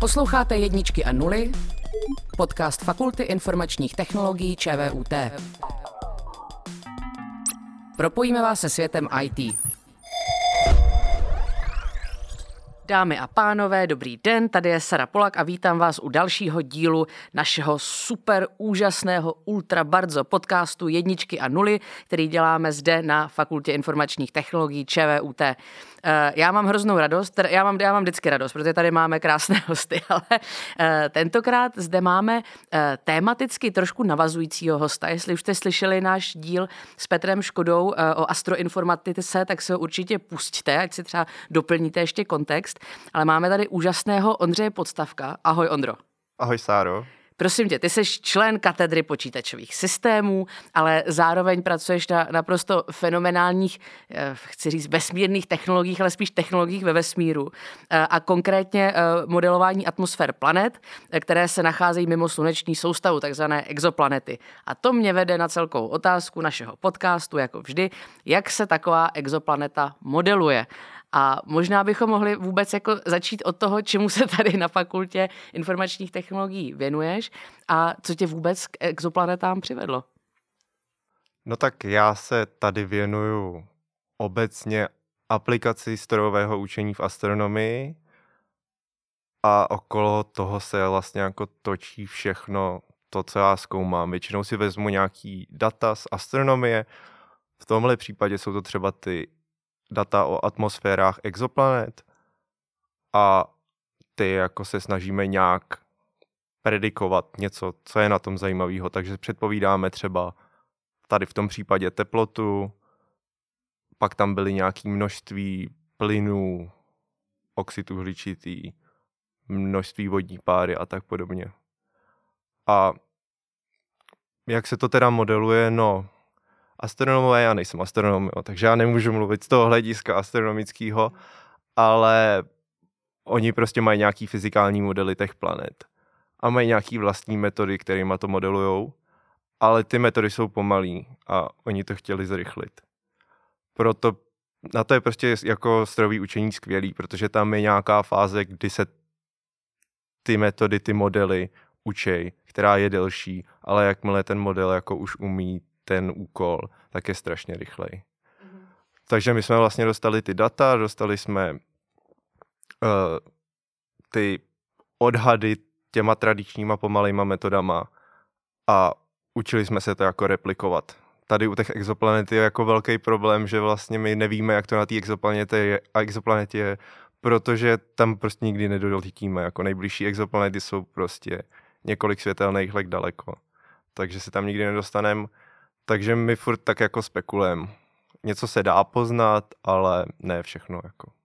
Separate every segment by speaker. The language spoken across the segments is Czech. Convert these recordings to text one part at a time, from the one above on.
Speaker 1: Posloucháte jedničky a nuly, podcast Fakulty informačních technologií ČVUT. Propojíme vás se světem IT. Dámy a pánové, dobrý den, tady je Sara Polak a vítám vás u dalšího dílu našeho super úžasného ultra bardzo podcastu Jedničky a nuly, který děláme zde na Fakultě informačních technologií ČVUT. Eh, já mám hroznou radost, já mám, já mám vždycky radost, protože tady máme krásné hosty, ale eh, tentokrát zde máme eh, tématicky trošku navazujícího hosta. Jestli už jste slyšeli náš díl s Petrem Škodou o astroinformatice, tak se ho určitě pustíte, ať si třeba doplníte ještě kontext. Ale máme tady úžasného Ondřeje Podstavka. Ahoj Ondro.
Speaker 2: Ahoj Sáro.
Speaker 1: Prosím tě, ty jsi člen katedry počítačových systémů, ale zároveň pracuješ na naprosto fenomenálních, eh, chci říct, vesmírných technologiích, ale spíš technologiích ve vesmíru. Eh, a konkrétně eh, modelování atmosfér planet, které se nacházejí mimo sluneční soustavu, takzvané exoplanety. A to mě vede na celkou otázku našeho podcastu, jako vždy, jak se taková exoplaneta modeluje. A možná bychom mohli vůbec jako začít od toho, čemu se tady na fakultě informačních technologií věnuješ a co tě vůbec k exoplanetám přivedlo.
Speaker 2: No tak já se tady věnuju obecně aplikaci strojového učení v astronomii a okolo toho se vlastně jako točí všechno to, co já zkoumám. Většinou si vezmu nějaký data z astronomie, v tomhle případě jsou to třeba ty data o atmosférách exoplanet a ty jako se snažíme nějak predikovat něco, co je na tom zajímavého. Takže předpovídáme třeba tady v tom případě teplotu, pak tam byly nějaké množství plynů, oxid uhličitý, množství vodní páry a tak podobně. A jak se to teda modeluje? No, astronomové, já nejsem astronom, jo, takže já nemůžu mluvit z toho hlediska astronomického, ale oni prostě mají nějaký fyzikální modely těch planet a mají nějaký vlastní metody, kterými to modelujou, ale ty metody jsou pomalý a oni to chtěli zrychlit. Proto na to je prostě jako strojový učení skvělý, protože tam je nějaká fáze, kdy se ty metody, ty modely učej, která je delší, ale jakmile ten model jako už umí ten úkol, tak je strašně rychlej. Mm-hmm. Takže my jsme vlastně dostali ty data, dostali jsme uh, ty odhady těma tradičníma pomalejma metodama a učili jsme se to jako replikovat. Tady u těch exoplanet je jako velký problém, že vlastně my nevíme, jak to na té exoplanetě je, a exoplanetě je, protože tam prostě nikdy nedoletíme. Jako nejbližší exoplanety jsou prostě několik světelných let daleko. Takže se tam nikdy nedostaneme takže my furt tak jako spekulujeme. Něco se dá poznat, ale ne všechno. Jako.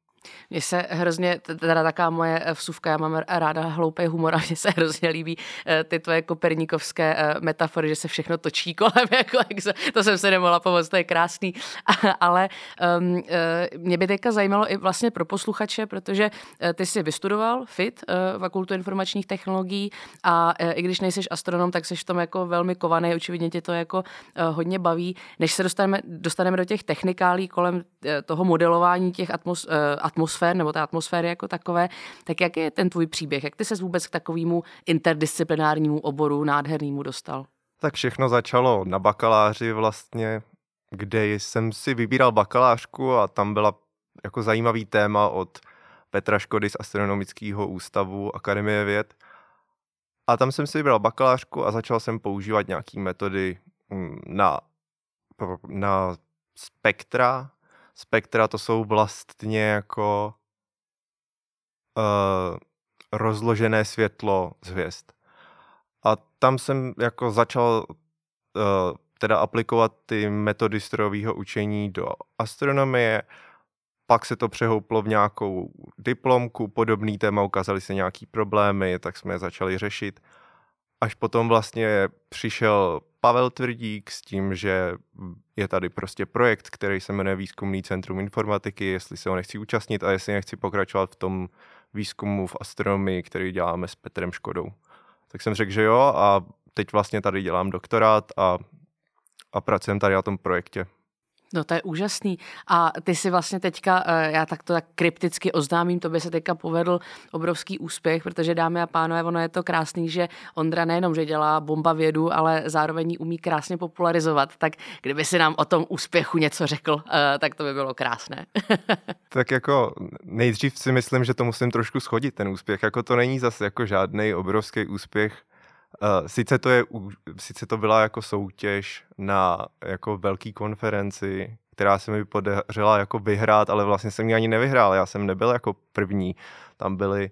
Speaker 1: Mně se hrozně, teda taká moje eh, vsuvka, já mám ráda hloupý humor a mně se hrozně líbí eh, ty tvoje koperníkovské eh, metafory, že se všechno točí kolem, jako, to jsem se nemohla pomoct, to je krásný, ale um, mě by teďka zajímalo i vlastně pro posluchače, protože ty jsi vystudoval FIT, Fakultu informačních technologií a i když nejsi astronom, tak jsi v tom jako velmi kovaný, očividně tě to jako hodně baví. Než se dostaneme, dostaneme do těch technikálí kolem toho modelování těch atmos, atmosfér nebo té atmosféry jako takové, tak jak je ten tvůj příběh? Jak ty se vůbec k takovému interdisciplinárnímu oboru nádhernému dostal?
Speaker 2: Tak všechno začalo na bakaláři vlastně, kde jsem si vybíral bakalářku a tam byla jako zajímavý téma od Petra Škody z Astronomického ústavu Akademie věd. A tam jsem si vybral bakalářku a začal jsem používat nějaké metody mm, na, na spektra, spektra to jsou vlastně jako uh, rozložené světlo z hvězd. A tam jsem jako začal uh, teda aplikovat ty metody strojového učení do astronomie, pak se to přehouplo v nějakou diplomku, podobný téma, ukázaly se nějaký problémy, tak jsme je začali řešit. Až potom vlastně přišel Pavel Tvrdík s tím, že je tady prostě projekt, který se jmenuje Výzkumný centrum informatiky, jestli se ho nechci účastnit a jestli nechci pokračovat v tom výzkumu v astronomii, který děláme s Petrem Škodou. Tak jsem řekl, že jo a teď vlastně tady dělám doktorát a, a pracujeme tady na tom projektě.
Speaker 1: No to je úžasný. A ty si vlastně teďka, eh, já tak to tak krypticky oznámím, to by se teďka povedl obrovský úspěch, protože dámy a pánové, ono je to krásný, že Ondra nejenom, že dělá bomba vědu, ale zároveň ji umí krásně popularizovat. Tak kdyby si nám o tom úspěchu něco řekl, eh, tak to by bylo krásné.
Speaker 2: tak jako nejdřív si myslím, že to musím trošku schodit, ten úspěch. Jako to není zase jako žádný obrovský úspěch, sice, to je, sice to byla jako soutěž na jako velký konferenci, která se mi podařila jako vyhrát, ale vlastně jsem ji ani nevyhrál. Já jsem nebyl jako první. Tam byly,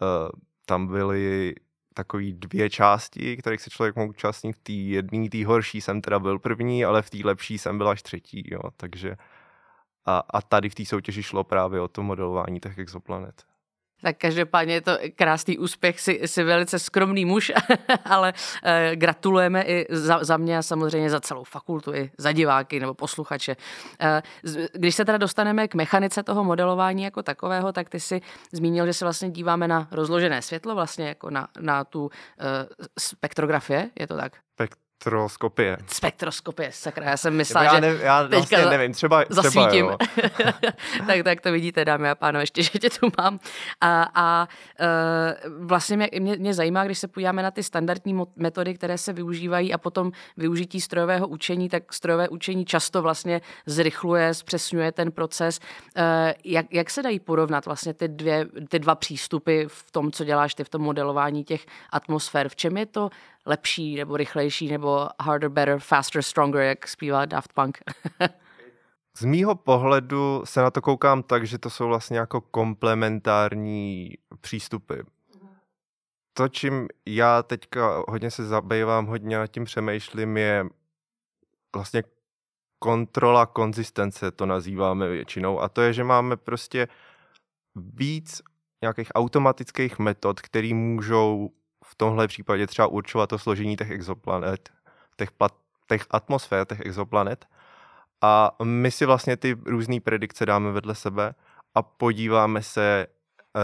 Speaker 2: uh, tam byly takový dvě části, kterých se člověk mohl účastnit. V té jedné, té horší jsem teda byl první, ale v té lepší jsem byl až třetí. Jo. Takže a, a tady v té soutěži šlo právě o to modelování těch exoplanet.
Speaker 1: Tak každopádně je to krásný úspěch, jsi, jsi velice skromný muž, ale eh, gratulujeme i za, za mě a samozřejmě za celou fakultu, i za diváky nebo posluchače. Eh, když se teda dostaneme k mechanice toho modelování jako takového, tak ty si zmínil, že se vlastně díváme na rozložené světlo, vlastně jako na, na tu eh, spektrografie, je to tak?
Speaker 2: Spektroskopie.
Speaker 1: Spektroskopie, sakra, já jsem myslela,
Speaker 2: já, ne, já teďka vlastně nevím, třeba,
Speaker 1: zasvítím. Třeba tak, tak to vidíte, dámy a pánové, ještě, že tě tu mám. A, a uh, vlastně mě, mě, mě zajímá, když se podíváme na ty standardní metody, které se využívají a potom využití strojového učení, tak strojové učení často vlastně zrychluje, zpřesňuje ten proces. Uh, jak, jak se dají porovnat vlastně ty, dvě, ty dva přístupy v tom, co děláš ty v tom modelování těch atmosfér? V čem je to lepší nebo rychlejší nebo harder, better, faster, stronger, jak zpívá Daft Punk.
Speaker 2: Z mýho pohledu se na to koukám tak, že to jsou vlastně jako komplementární přístupy. To, čím já teďka hodně se zabývám, hodně nad tím přemýšlím, je vlastně kontrola konzistence, to nazýváme většinou. A to je, že máme prostě víc nějakých automatických metod, které můžou v tomhle případě třeba určovat to složení těch exoplanet, těch, plat, těch atmosfér, těch exoplanet. A my si vlastně ty různé predikce dáme vedle sebe a podíváme se, uh,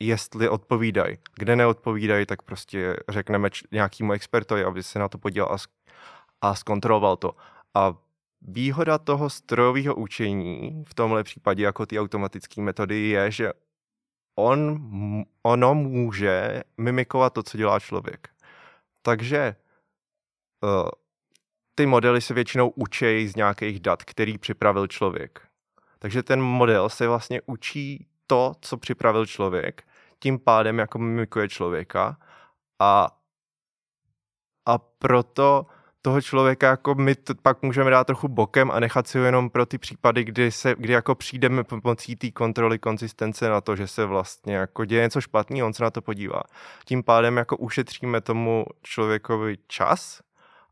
Speaker 2: jestli odpovídají. Kde neodpovídají, tak prostě řekneme č- nějakému expertovi, aby se na to podíval a, sk- a zkontroloval to. A výhoda toho strojového učení v tomhle případě jako ty automatické metody je, že on, ono může mimikovat to, co dělá člověk. Takže uh, ty modely se většinou učí z nějakých dat, který připravil člověk. Takže ten model se vlastně učí to, co připravil člověk, tím pádem jako mimikuje člověka a, a proto toho člověka jako my to pak můžeme dát trochu bokem a nechat si ho jenom pro ty případy, kdy, se, kdy jako přijdeme pomocí té kontroly konzistence na to, že se vlastně jako děje něco špatný, on se na to podívá. Tím pádem jako ušetříme tomu člověkovi čas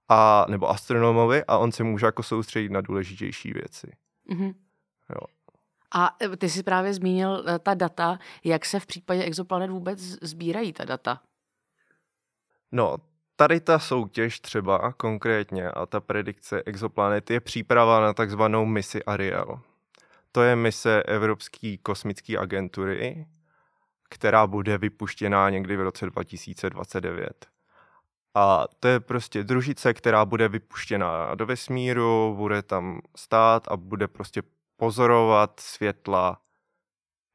Speaker 2: a, nebo astronomovi a on se může jako soustředit na důležitější věci. Mm-hmm. Jo.
Speaker 1: A e, ty jsi právě zmínil e, ta data, jak se v případě exoplanet vůbec sbírají ta data?
Speaker 2: No, tady ta soutěž třeba konkrétně a ta predikce exoplanet je příprava na takzvanou misi Ariel. To je mise Evropské kosmické agentury, která bude vypuštěná někdy v roce 2029. A to je prostě družice, která bude vypuštěna do vesmíru, bude tam stát a bude prostě pozorovat světla,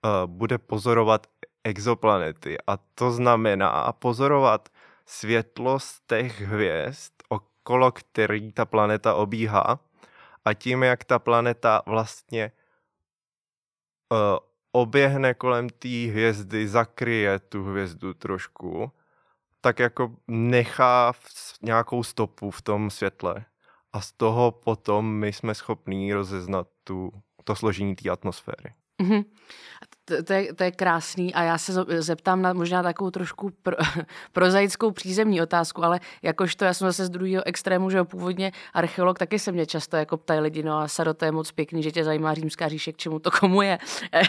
Speaker 2: uh, bude pozorovat exoplanety. A to znamená pozorovat světlo z těch hvězd, okolo který ta planeta obíhá a tím, jak ta planeta vlastně uh, oběhne kolem té hvězdy, zakryje tu hvězdu trošku, tak jako nechá nějakou stopu v tom světle. A z toho potom my jsme schopní rozeznat tu, to složení té atmosféry. Mm-hmm.
Speaker 1: To, to, je, to je krásný a já se zeptám na možná takovou trošku pro, prozaickou přízemní otázku, ale jakožto já jsem zase z druhého extrému, že původně archeolog, taky se mě často jako ptají lidi, no a Saro, to je moc pěkný, že tě zajímá římská říše, k čemu to komu je.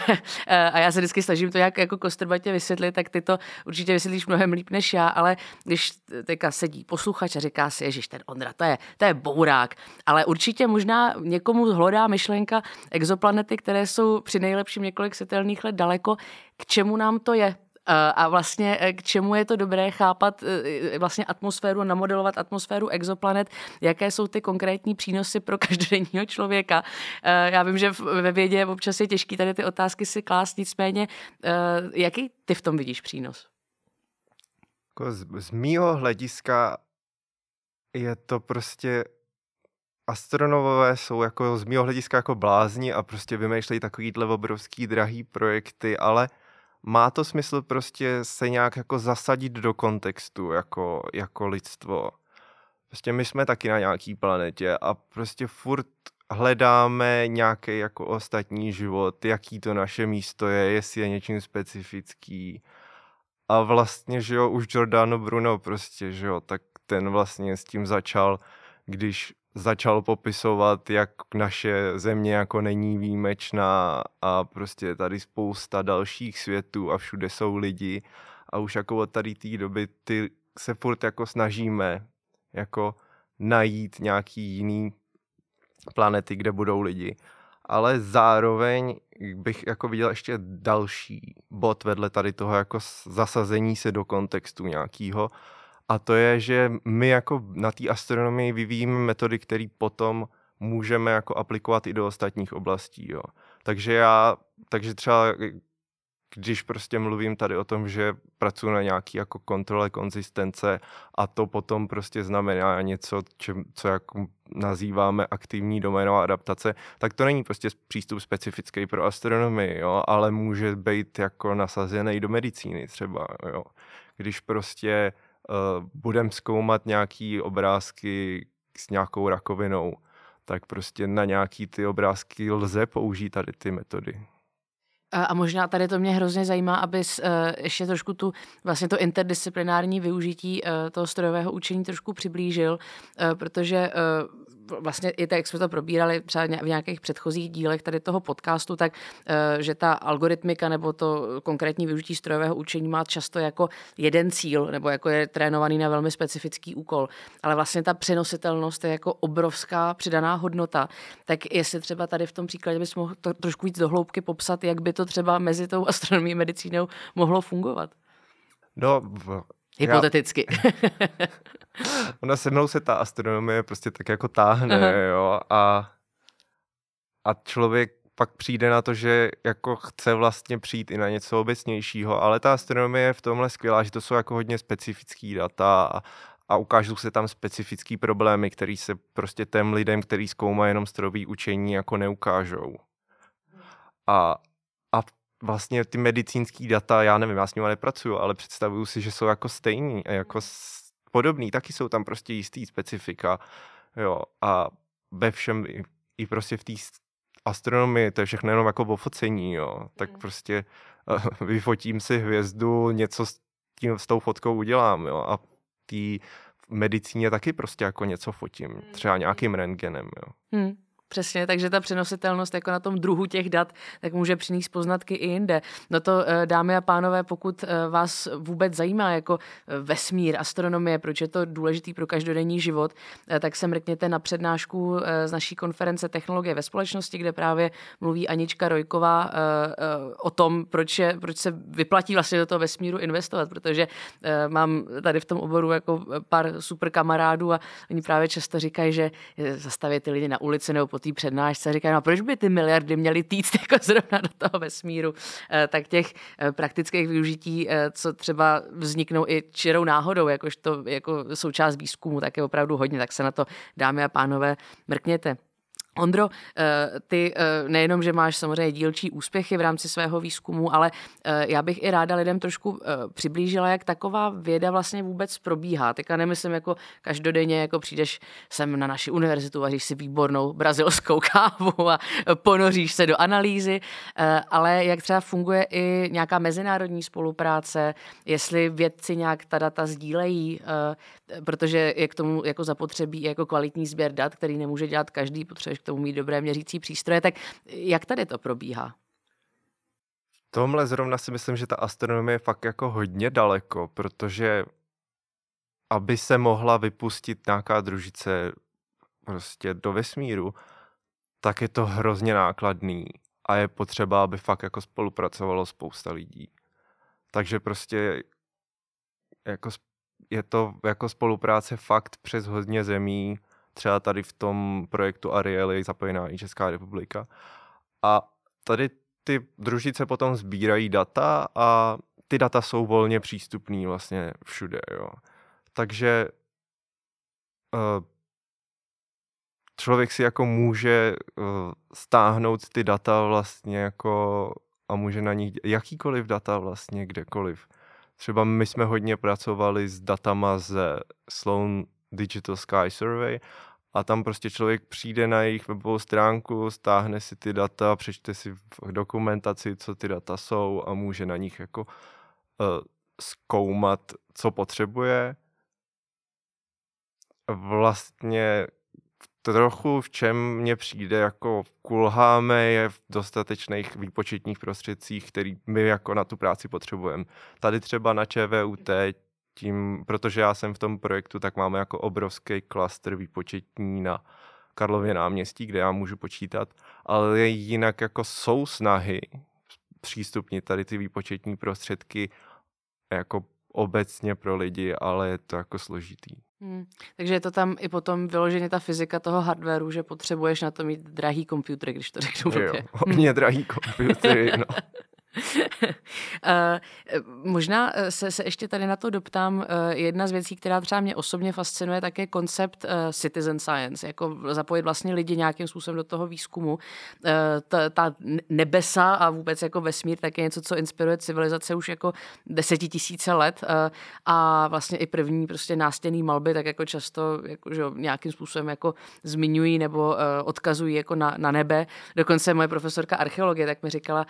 Speaker 1: a já se vždycky snažím to jak jako kostrbatě vysvětlit, tak ty to určitě vysvětlíš mnohem líp než já, ale když teďka sedí posluchač a říká si, ježiš, ten Ondra, to je, to je bourák, ale určitě možná někomu hlodá myšlenka exoplanety, které jsou při nejlepším několik světelných let daleko, k čemu nám to je? A vlastně k čemu je to dobré chápat vlastně atmosféru, namodelovat atmosféru exoplanet, jaké jsou ty konkrétní přínosy pro každodenního člověka. Já vím, že ve vědě občas je těžké tady ty otázky si klást, nicméně jaký ty v tom vidíš přínos?
Speaker 2: Jako z, z mýho hlediska je to prostě astronomové jsou jako z mého hlediska jako blázni a prostě vymýšlejí takovýhle obrovský drahý projekty, ale má to smysl prostě se nějak jako zasadit do kontextu jako, jako lidstvo. Prostě my jsme taky na nějaký planetě a prostě furt hledáme nějaký jako ostatní život, jaký to naše místo je, jestli je něčím specifický. A vlastně, že jo, už Giordano Bruno prostě, že jo, tak ten vlastně s tím začal, když začal popisovat, jak naše země jako není výjimečná a prostě tady spousta dalších světů a všude jsou lidi a už jako od tady té doby ty se furt jako snažíme jako najít nějaký jiný planety, kde budou lidi. Ale zároveň bych jako viděl ještě další bod vedle tady toho jako zasazení se do kontextu nějakého, a to je, že my jako na té astronomii vyvíjíme metody, které potom můžeme jako aplikovat i do ostatních oblastí. Jo. Takže já, takže třeba když prostě mluvím tady o tom, že pracuji na nějaký jako kontrole konzistence a to potom prostě znamená něco, čem, co jako nazýváme aktivní doménová adaptace, tak to není prostě přístup specifický pro astronomii, jo, ale může být jako nasazený do medicíny třeba, jo. Když prostě uh, budeme zkoumat nějaký obrázky s nějakou rakovinou, tak prostě na nějaký ty obrázky lze použít tady ty metody.
Speaker 1: A možná tady to mě hrozně zajímá, abys uh, ještě trošku tu vlastně to interdisciplinární využití uh, toho strojového učení trošku přiblížil, protože vlastně i tak, jak jsme to probírali třeba v nějakých předchozích dílech tady toho podcastu, tak eh, že ta algoritmika nebo to konkrétní využití strojového učení má často jako jeden cíl, nebo jako je trénovaný na velmi specifický úkol. Ale vlastně ta přenositelnost je jako obrovská přidaná hodnota. Tak jestli třeba tady v tom příkladě bys mohl to trošku víc dohloubky popsat, jak by to třeba mezi tou astronomií a medicínou mohlo fungovat?
Speaker 2: No,
Speaker 1: Hypoteticky.
Speaker 2: Já, ona se mnou se ta astronomie prostě tak jako táhne, Aha. jo, a, a člověk pak přijde na to, že jako chce vlastně přijít i na něco obecnějšího, ale ta astronomie je v tomhle skvělá, že to jsou jako hodně specifický data a, a ukážou se tam specifický problémy, které se prostě těm lidem, který zkoumají jenom strojový učení, jako neukážou. A, a vlastně ty medicínský data, já nevím, já s nimi nepracuju, ale představuju si, že jsou jako stejný a jako podobný, taky jsou tam prostě jistý specifika, jo, a ve všem, i, i prostě v té astronomii, to je všechno jenom jako o focení, jo, tak mm. prostě uh, vyfotím si hvězdu, něco s, tím, s tou fotkou udělám, jo, a v medicíně taky prostě jako něco fotím, mm. třeba nějakým rentgenem, jo. Hmm.
Speaker 1: Přesně, takže ta přenositelnost jako na tom druhu těch dat, tak může přinést poznatky i jinde. No to, eh, dámy a pánové, pokud eh, vás vůbec zajímá jako eh, vesmír, astronomie, proč je to důležitý pro každodenní život, tak se mrkněte na přednášku z naší konference Technologie ve společnosti, kde právě mluví Anička Rojková o tom, proč, je, proč se vyplatí vlastně do toho vesmíru investovat, protože mám tady v tom oboru jako pár super kamarádů a oni právě často říkají, že zastaví ty lidi na ulici nebo po té přednášce říkají, no proč by ty miliardy měly týct jako zrovna do toho vesmíru, eh, tak těch eh, praktických využití, eh, co třeba vzniknou i čirou náhodou, jakožto jako součást výzkumu, tak je opravdu hodně, tak se na to, dámy a pánové, mrkněte. Ondro, eh, ty eh, nejenom, že máš samozřejmě dílčí úspěchy v rámci svého výzkumu, ale eh, já bych i ráda lidem trošku přiblížila, jak taková věda vlastně vůbec probíhá. Teďka nemyslím jako každodenně, jako přijdeš sem na naši univerzitu, vaříš si výbornou brazilskou kávu a ponoříš se do analýzy, ale jak třeba funguje i nějaká mezinárodní spolupráce, jestli vědci nějak ta data sdílejí, protože je k tomu jako zapotřebí jako kvalitní sběr dat, který nemůže dělat každý, potřebuješ tomu mít dobré měřící přístroje. Tak jak tady to probíhá?
Speaker 2: Tomhle zrovna si myslím, že ta astronomie je fakt jako hodně daleko, protože aby se mohla vypustit nějaká družice prostě do vesmíru, tak je to hrozně nákladný a je potřeba, aby fakt jako spolupracovalo spousta lidí. Takže prostě jako je to jako spolupráce fakt přes hodně zemí, třeba tady v tom projektu Ariel je zapojená i Česká republika. A tady ty družice potom sbírají data a ty data jsou volně přístupné vlastně všude. Jo. Takže uh, člověk si jako může uh, stáhnout ty data vlastně jako a může na nich jakýkoliv data vlastně kdekoliv. Třeba my jsme hodně pracovali s datama ze Sloan Digital Sky Survey a tam prostě člověk přijde na jejich webovou stránku, stáhne si ty data, přečte si v dokumentaci, co ty data jsou a může na nich jako uh, zkoumat, co potřebuje. Vlastně trochu v čem mně přijde jako kulháme je v dostatečných výpočetních prostředcích, který my jako na tu práci potřebujeme. Tady třeba na ČVUT tím, protože já jsem v tom projektu, tak máme jako obrovský klaster výpočetní na Karlově náměstí, kde já můžu počítat, ale jinak jako jsou snahy přístupnit tady ty výpočetní prostředky jako obecně pro lidi, ale je to jako složitý.
Speaker 1: Hmm. Takže je to tam i potom vyloženě ta fyzika toho hardwareu, že potřebuješ na to mít drahý počítač, když to řeknu
Speaker 2: blbě. Jo, hodně drahý počítač, no.
Speaker 1: Eh, možná eh, se, se ještě tady na to doptám. Eh, jedna z věcí, která třeba mě osobně fascinuje, tak je koncept citizen science, jako zapojit vlastně lidi nějakým způsobem do toho výzkumu. Ta, ta nebesa a vůbec jako vesmír tak je něco, co inspiruje civilizace už jako desetitisíce let a vlastně i první prostě nástěnný malby tak jako často jako, že nějakým způsobem jako zmiňují nebo odkazují jako na, na nebe. Dokonce moje profesorka archeologie tak mi říkala,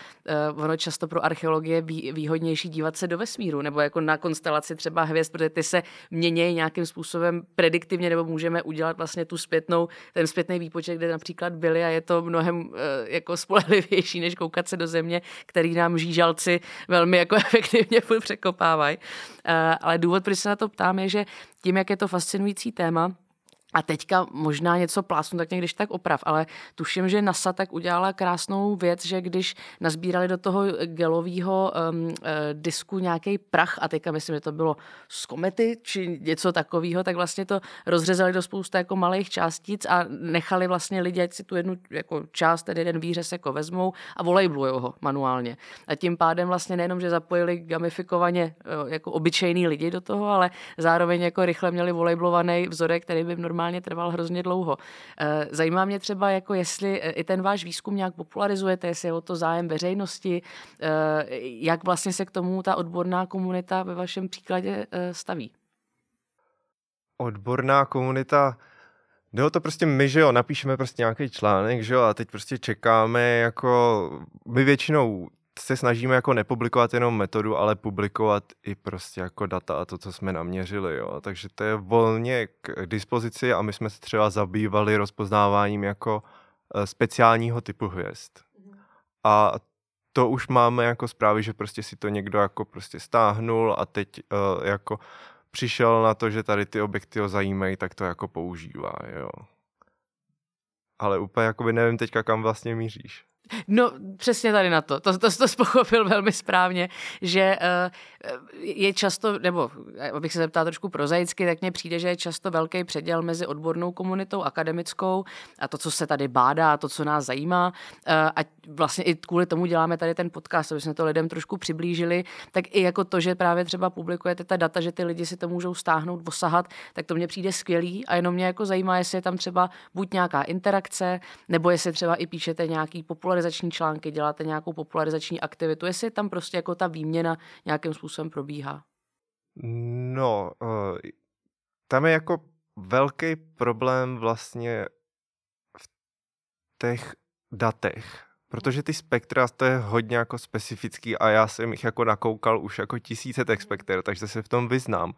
Speaker 1: ono často často pro archeologie výhodnější dívat se do vesmíru nebo jako na konstelaci třeba hvězd, protože ty se mění nějakým způsobem prediktivně nebo můžeme udělat vlastně tu zpětnou, ten zpětný výpočet, kde například byly a je to mnohem eh, jako spolehlivější, než koukat se do země, který nám žížalci velmi jako efektivně překopávají. Eh, ale důvod, proč se na to ptám, je, že tím, jak je to fascinující téma, a teďka možná něco plásnu, tak někdyž tak oprav, ale tuším, že NASA tak udělala krásnou věc, že když nazbírali do toho gelového um, uh, disku nějaký prach, a teďka myslím, že to bylo z komety či něco takového, tak vlastně to rozřezali do spousta jako malých částic a nechali vlastně lidi, ať si tu jednu jako část, tedy jeden výřez jako vezmou a volejblujou ho manuálně. A tím pádem vlastně nejenom, že zapojili gamifikovaně uh, jako obyčejný lidi do toho, ale zároveň jako rychle měli volejblovaný vzorek, který by normálně normálně trval hrozně dlouho. Eh, zajímá mě třeba, jako jestli eh, i ten váš výzkum nějak popularizujete, jestli je o to zájem veřejnosti, eh, jak vlastně se k tomu ta odborná komunita ve vašem příkladě staví?
Speaker 2: Odborná komunita, Jde o to prostě my, že jo, napíšeme prostě nějaký článek, že jo, a teď prostě čekáme, jako my většinou se snažíme jako nepublikovat jenom metodu, ale publikovat i prostě jako data a to, co jsme naměřili, jo. Takže to je volně k dispozici a my jsme se třeba zabývali rozpoznáváním jako eh, speciálního typu hvězd. A to už máme jako zprávy, že prostě si to někdo jako prostě stáhnul a teď uh, jako přišel na to, že tady ty objekty ho zajímají, tak to jako používá, jo. Ale úplně jakoby nevím teďka, kam vlastně míříš.
Speaker 1: No, přesně tady na to. To, to, to pochopil velmi správně, že uh, je často, nebo abych se zeptal trošku prozaicky, tak mně přijde, že je často velký předěl mezi odbornou komunitou, akademickou a to, co se tady bádá, to, co nás zajímá. A vlastně i kvůli tomu děláme tady ten podcast, aby jsme to lidem trošku přiblížili, tak i jako to, že právě třeba publikujete ta data, že ty lidi si to můžou stáhnout, osahat, tak to mně přijde skvělý a jenom mě jako zajímá, jestli je tam třeba buď nějaká interakce, nebo jestli třeba i píšete nějaký populární popularizační články, děláte nějakou popularizační aktivitu, jestli tam prostě jako ta výměna nějakým způsobem probíhá?
Speaker 2: No, uh, tam je jako velký problém vlastně v těch datech, protože ty spektra, to je hodně jako specifický a já jsem jich jako nakoukal už jako tisíce těch spekter, takže se v tom vyznám.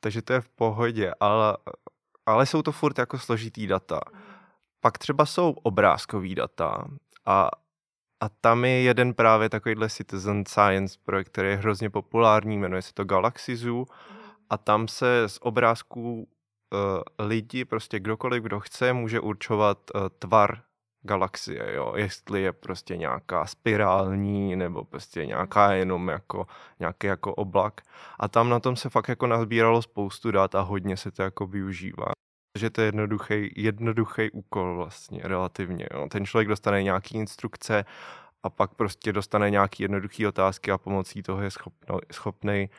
Speaker 2: Takže to je v pohodě, ale, ale jsou to furt jako složitý data. Pak třeba jsou obrázkový data a a tam je jeden právě takovýhle citizen science projekt, který je hrozně populární, jmenuje se to Galaxy Zoo. A tam se z obrázků uh, lidi, prostě kdokoliv, kdo chce, může určovat uh, tvar galaxie, jo, jestli je prostě nějaká spirální nebo prostě nějaká jenom jako nějaký jako oblak. A tam na tom se fakt jako nazbíralo spoustu dat a hodně se to jako využívá. Že to je jednoduchý, jednoduchý úkol vlastně relativně. Jo. Ten člověk dostane nějaký instrukce a pak prostě dostane nějaký jednoduchý otázky a pomocí toho je schopný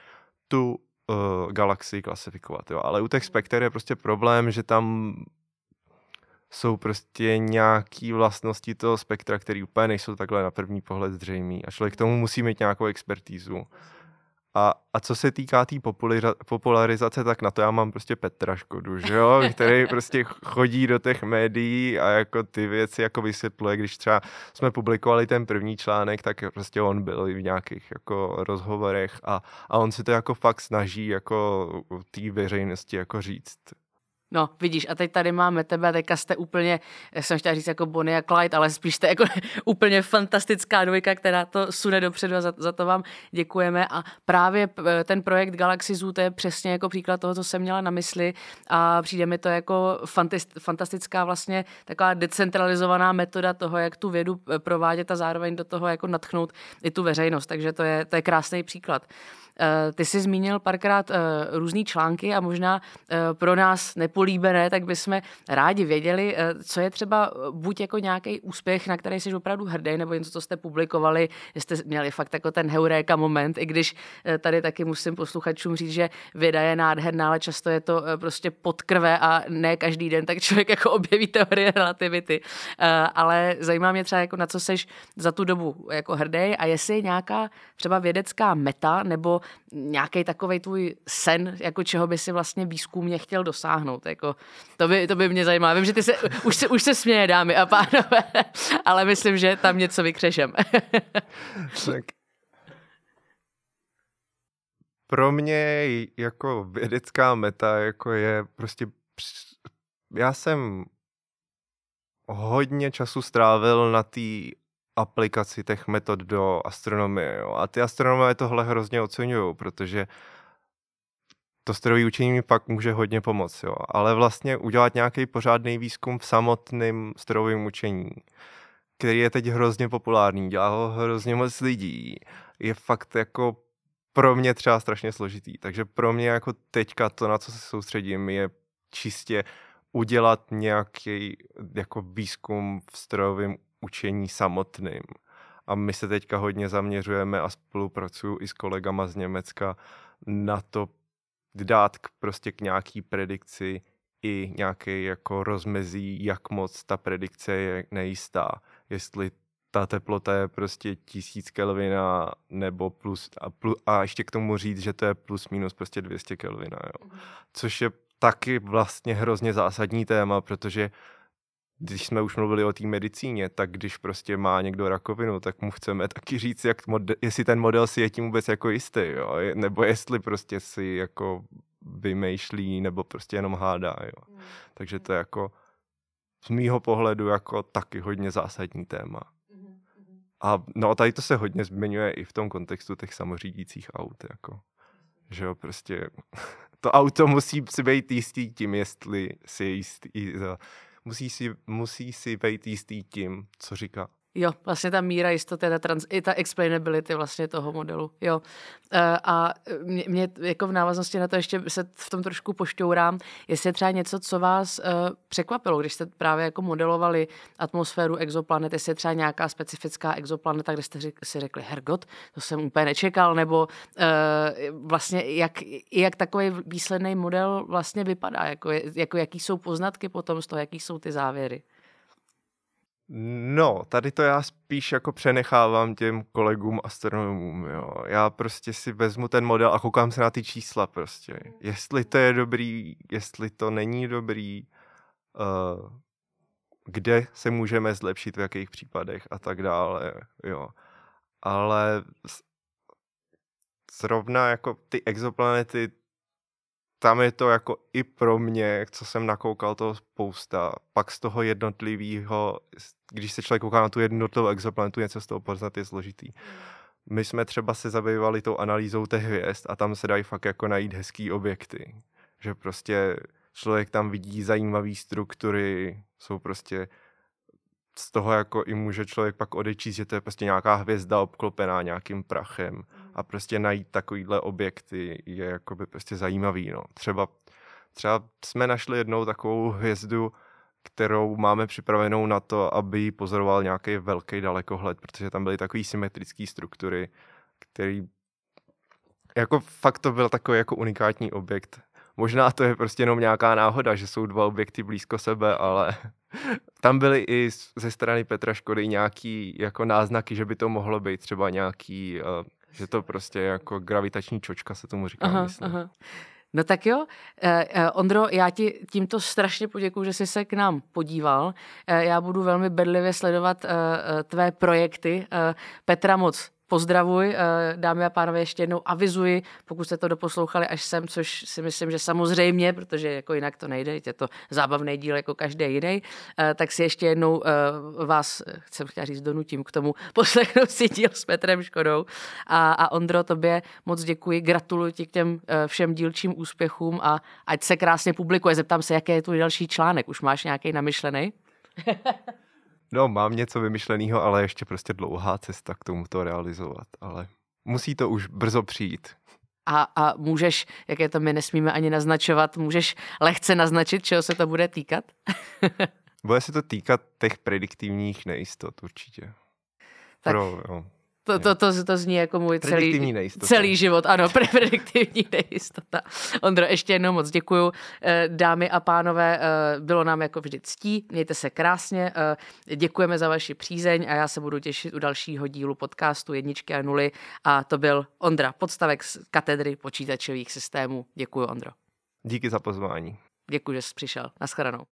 Speaker 2: tu uh, galaxii klasifikovat. Jo. Ale u těch spekter je prostě problém, že tam jsou prostě nějaké vlastnosti toho spektra, které úplně nejsou takhle na první pohled zřejmé. A člověk k tomu musí mít nějakou expertízu. A, a co se týká té tý popularizace, tak na to já mám prostě Petra Škodu, že jo? který prostě chodí do těch médií a jako ty věci jako vysvětluje, když třeba jsme publikovali ten první článek, tak prostě on byl v nějakých jako rozhovorech a, a on si to jako fakt snaží jako té veřejnosti jako říct.
Speaker 1: No, vidíš, a teď tady máme tebe, teďka jste úplně, jsem chtěla říct jako Bonnie a Clyde, ale spíš jste jako úplně fantastická dvojka, která to sune dopředu a za, za to vám děkujeme. A právě ten projekt Galaxy Zoo, to je přesně jako příklad toho, co jsem měla na mysli a přijde mi to jako fantastická vlastně taková decentralizovaná metoda toho, jak tu vědu provádět a zároveň do toho jako natchnout i tu veřejnost. Takže to je, to je krásný příklad. Eh, ty jsi zmínil párkrát eh, různé články a možná eh, pro nás nepolíbené, tak bychom rádi věděli, co je třeba buď jako nějaký úspěch, na který jsi opravdu hrdý, nebo něco, co jste publikovali, jste měli fakt jako ten heuréka moment, i když tady taky musím posluchačům říct, že věda je nádherná, ale často je to prostě pod krve a ne každý den, tak člověk jako objeví teorie relativity. Ale zajímá mě třeba, jako na co seš za tu dobu jako hrdý a jestli je nějaká třeba vědecká meta nebo nějaký takový tvůj sen, jako čeho by si vlastně výzkumně chtěl dosáhnout. Jako, to, by, to by mě zajímalo. Vím, že ty se, už, se, už se směje, dámy a pánové, ale myslím, že tam něco vykřešem. tak.
Speaker 2: Pro mě jako vědecká meta jako je prostě já jsem hodně času strávil na té aplikaci těch metod do astronomie. Jo. A ty astronomové tohle hrozně oceňují, protože to strojové učení mi pak může hodně pomoct. Jo. Ale vlastně udělat nějaký pořádný výzkum v samotném strojovém učení, který je teď hrozně populární, dělá ho hrozně moc lidí, je fakt jako pro mě třeba strašně složitý. Takže pro mě jako teďka to, na co se soustředím, je čistě udělat nějaký jako výzkum v strojovém učení samotným. A my se teďka hodně zaměřujeme a spolupracuju i s kolegama z Německa na to dát k, prostě k nějaký predikci i nějaký jako rozmezí, jak moc ta predikce je nejistá. Jestli ta teplota je prostě tisíc Kelvina nebo plus a, plus a ještě k tomu říct, že to je plus minus prostě 200 Kelvina, jo. Mhm. Což je taky vlastně hrozně zásadní téma, protože když jsme už mluvili o té medicíně, tak když prostě má někdo rakovinu, tak mu chceme taky říct, jak model, jestli ten model si je tím vůbec jako jistý, jo? nebo jestli prostě si jako vymýšlí, nebo prostě jenom hádá. Jo? Mm. Takže to je jako z mýho pohledu jako taky hodně zásadní téma. Mm-hmm. A no tady to se hodně zmiňuje i v tom kontextu těch samořídících aut, jako. Že jo, prostě to auto musí si být jistý tím, jestli si jistý, musí si, musí si být jistý tím, co říká.
Speaker 1: Jo, vlastně ta míra jistoty, ta trans, i ta explainability vlastně toho modelu, jo. E, a mě, mě jako v návaznosti na to ještě se v tom trošku pošťourám, jestli je třeba něco, co vás uh, překvapilo, když jste právě jako modelovali atmosféru exoplanet, jestli je třeba nějaká specifická exoplaneta, kde jste si řekli, hergot, to jsem úplně nečekal, nebo uh, vlastně jak, jak takový výsledný model vlastně vypadá, jako, jako jaký jsou poznatky potom z toho, jaký jsou ty závěry.
Speaker 2: No, tady to já spíš jako přenechávám těm kolegům astronomům, jo. Já prostě si vezmu ten model a koukám se na ty čísla prostě. Jestli to je dobrý, jestli to není dobrý, uh, kde se můžeme zlepšit, v jakých případech a tak dále, jo. Ale zrovna jako ty exoplanety, tam je to jako i pro mě, co jsem nakoukal toho spousta, pak z toho jednotlivého, když se člověk kouká na tu jednotlivou exoplanetu, něco z toho poznat je složitý. Hmm. My jsme třeba se zabývali tou analýzou těch hvězd a tam se dají fakt jako najít hezký objekty. Že prostě člověk tam vidí zajímavé struktury, jsou prostě z toho jako i může člověk pak odečíst, že to je prostě nějaká hvězda obklopená nějakým prachem a prostě najít takovýhle objekty je jakoby prostě zajímavý, no. Třeba, třeba jsme našli jednou takovou hvězdu, kterou máme připravenou na to, aby ji pozoroval nějaký velký dalekohled, protože tam byly takové symetrické struktury, který jako fakt to byl takový jako unikátní objekt. Možná to je prostě jenom nějaká náhoda, že jsou dva objekty blízko sebe, ale tam byly i ze strany Petra Škody nějaký jako náznaky, že by to mohlo být třeba nějaký, uh, že to prostě jako gravitační čočka se tomu říká, aha, myslím. Aha.
Speaker 1: No tak jo, eh, eh, Ondro, já ti tímto strašně poděkuji, že jsi se k nám podíval. Eh, já budu velmi bedlivě sledovat eh, eh tvé projekty. Eh, Petra moc pozdravuj, eh, dámy a pánové, ještě jednou avizuji, pokud jste to doposlouchali až sem, což si myslím, že samozřejmě, protože jako jinak to nejde, je to zábavný díl jako každý jiný, eh, tak si ještě jednou eh, vás, chcem chtěla říct, donutím k tomu poslechnout si díl s Petrem Škodou. A, a Ondro, tobě moc děkuji, gratuluji ti k těm všem dílčím úspěchům a ať se krásně publikuje. Zeptám se, jaký je tvůj další článek, už máš nějaký namyšlený?
Speaker 2: No, mám něco vymyšleného, ale ještě prostě dlouhá cesta k tomu to realizovat, ale musí to už brzo přijít.
Speaker 1: A, a můžeš, jak je to my nesmíme ani naznačovat, můžeš lehce naznačit, čeho se to bude týkat?
Speaker 2: bude se to týkat těch prediktivních nejistot určitě. Tak, Pro,
Speaker 1: jo. To, to, to, to zní jako můj celý, celý život. Ano, prediktivní nejistota. Ondro, ještě jednou moc děkuju. Eh, dámy a pánové, eh, bylo nám jako vždy ctí. Mějte se krásně. Eh, děkujeme za vaši přízeň a já se budu těšit u dalšího dílu podcastu Jedničky a nuly. A to byl Ondra Podstavek z katedry počítačových systémů. Děkuji, Ondro.
Speaker 2: Díky za pozvání.
Speaker 1: Děkuji, že jsi přišel. Naschledanou.